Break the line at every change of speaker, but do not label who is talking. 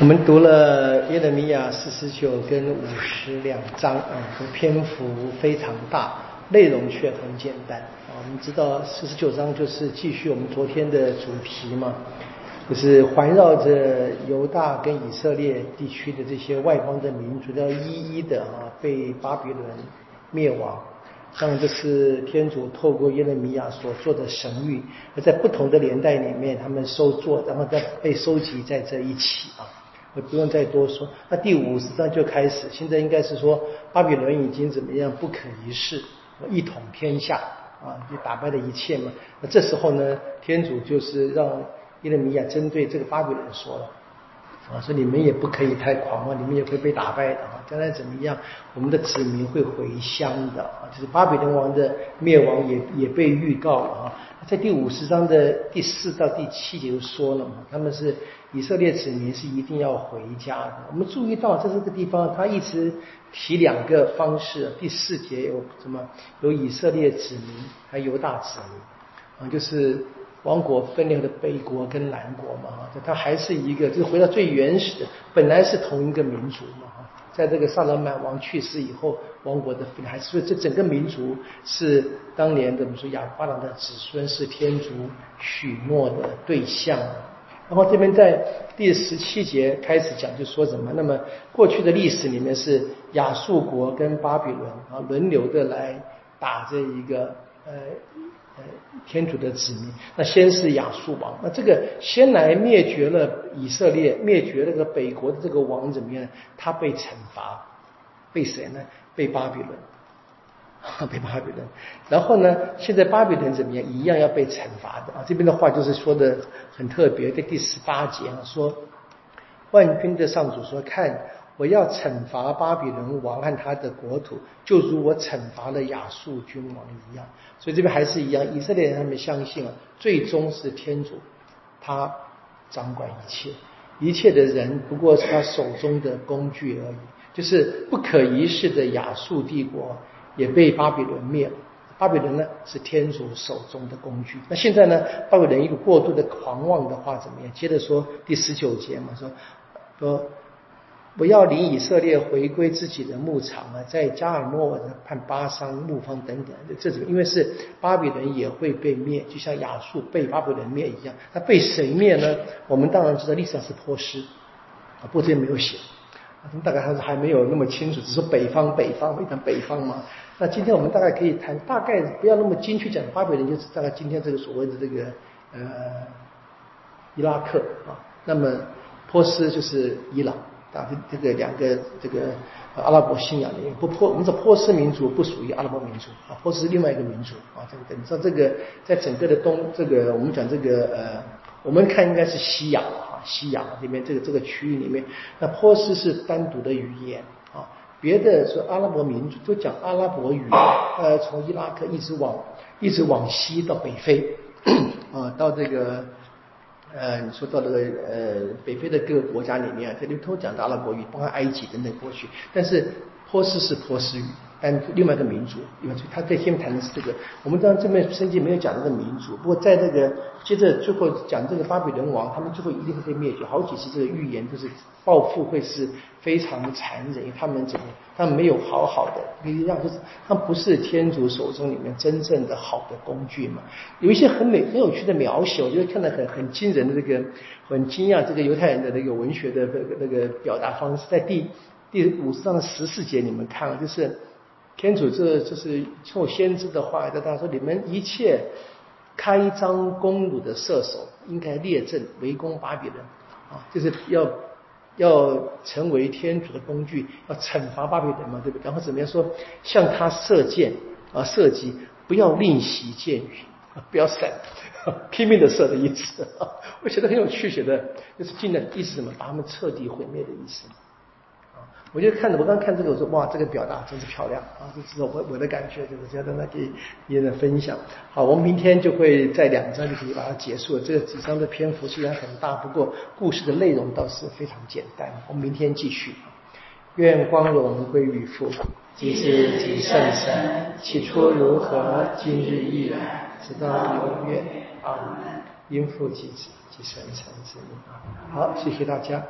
我们读了耶利米亚四十九跟五十两章啊，篇幅非常大，内容却很简单啊。我们知道四十九章就是继续我们昨天的主题嘛，就是环绕着犹大跟以色列地区的这些外邦的民族，要一一的啊被巴比伦灭亡。当然，这是天主透过耶利米亚所做的神谕，而在不同的年代里面，他们收作，然后再被收集在这一起啊。我不用再多说，那第五十章就开始。现在应该是说巴比伦已经怎么样不可一世，一统天下啊，就打败了一切嘛。那这时候呢，天主就是让耶利米亚针对这个巴比伦说了。啊，说你们也不可以太狂妄，你们也会被打败的啊！将来怎么样，我们的子民会回乡的啊！就是巴比伦王的灭亡也也被预告了啊！在第五十章的第四到第七节就说了嘛，他们是以色列子民是一定要回家的。我们注意到在这个地方，他一直提两个方式。第四节有什么？有以色列子民，还有犹大子民啊，就是。王国分裂的北国跟南国嘛，哈，它还是一个，就是回到最原始的，本来是同一个民族嘛，在这个萨勒曼王去世以后，王国的分还是这整个民族是当年怎么说亚巴郎的子孙是天主许诺的对象。然后这边在第十七节开始讲，就说什么？那么过去的历史里面是亚述国跟巴比伦啊轮流的来打这一个呃。天主的子民，那先是亚述王，那这个先来灭绝了以色列，灭绝那个北国的这个王怎么样？他被惩罚，被谁呢？被巴比伦，被巴比伦。然后呢，现在巴比伦怎么样？一样要被惩罚的啊。这边的话就是说的很特别，在第十八节啊，说万军的上主说看。我要惩罚巴比伦王和他的国土，就如我惩罚了亚述君王一样。所以这边还是一样，以色列人他们相信啊，最终是天主，他掌管一切，一切的人不过是他手中的工具而已。就是不可一世的亚述帝国也被巴比伦灭了，巴比伦呢是天主手中的工具。那现在呢，巴比伦一个过度的狂妄的话怎么样？接着说第十九节嘛，说说。不要领以色列回归自己的牧场啊，在加尔诺尔和巴桑牧方等等，这种因为是巴比伦也会被灭，就像亚述被巴比伦灭一样。那被谁灭呢？我们当然知道历史上是波斯啊，波斯也没有写，大概还是还没有那么清楚，只是北方北方非常北方嘛。那今天我们大概可以谈，大概不要那么精确讲，巴比伦就是大概今天这个所谓的这个呃伊拉克啊，那么波斯就是伊朗。啊，这个两个这个阿拉伯信仰的，不波，我们说波斯民族不属于阿拉伯民族啊，波斯是另外一个民族啊。这个你知道这个在整个的东这个我们讲这个呃，我们看应该是西亚啊，西亚里面这个这个区域里面，那波斯是单独的语言啊，别的说阿拉伯民族都讲阿拉伯语，呃，从伊拉克一直往一直往西到北非 啊，到这个。呃，你说到这个呃北非的各个国家里面，这里都讲的阿拉伯语，包括埃及等等过去，但是波斯是波斯语。但另外一个民族，因为他在下面谈的是这个，我们当然这边圣经没有讲这个民族，不过在这个接着最后讲这个巴比伦王，他们最后一定会被灭绝。好几次这个预言就是报复会是非常残忍，他们怎么，他们没有好好的，一样就是他们不是天主手中里面真正的好的工具嘛。有一些很美很有趣的描写，我觉得看得很很惊人的这个，很惊讶这个犹太人的那个文学的那个那个表达方式，在第第五十章的十四节，你们看就是。天主这就是受先知的话，在他说：“你们一切开张弓弩的射手，应该列阵围攻巴比伦，啊，就是要要成为天主的工具，要惩罚巴比伦嘛，对不对？然后怎么样说？向他射箭啊，射击，不要吝惜箭雨，啊不要闪，拼命的射的意思。我写的很有趣，写的就是尽量意思什么？把他们彻底毁灭的意思。”我就看着，我刚看这个，我说哇，这个表达真是漂亮啊！这是我我的感觉，就是觉得那给别人分享。好，我们明天就会在两章里把它结束。这个几张的篇幅虽然很大，不过故事的内容倒是非常简单。我们明天继续。愿光荣归于父，即是即圣神，起初如何，今日亦然，直到永远。啊，因父及子及圣神之名。好，谢谢大家。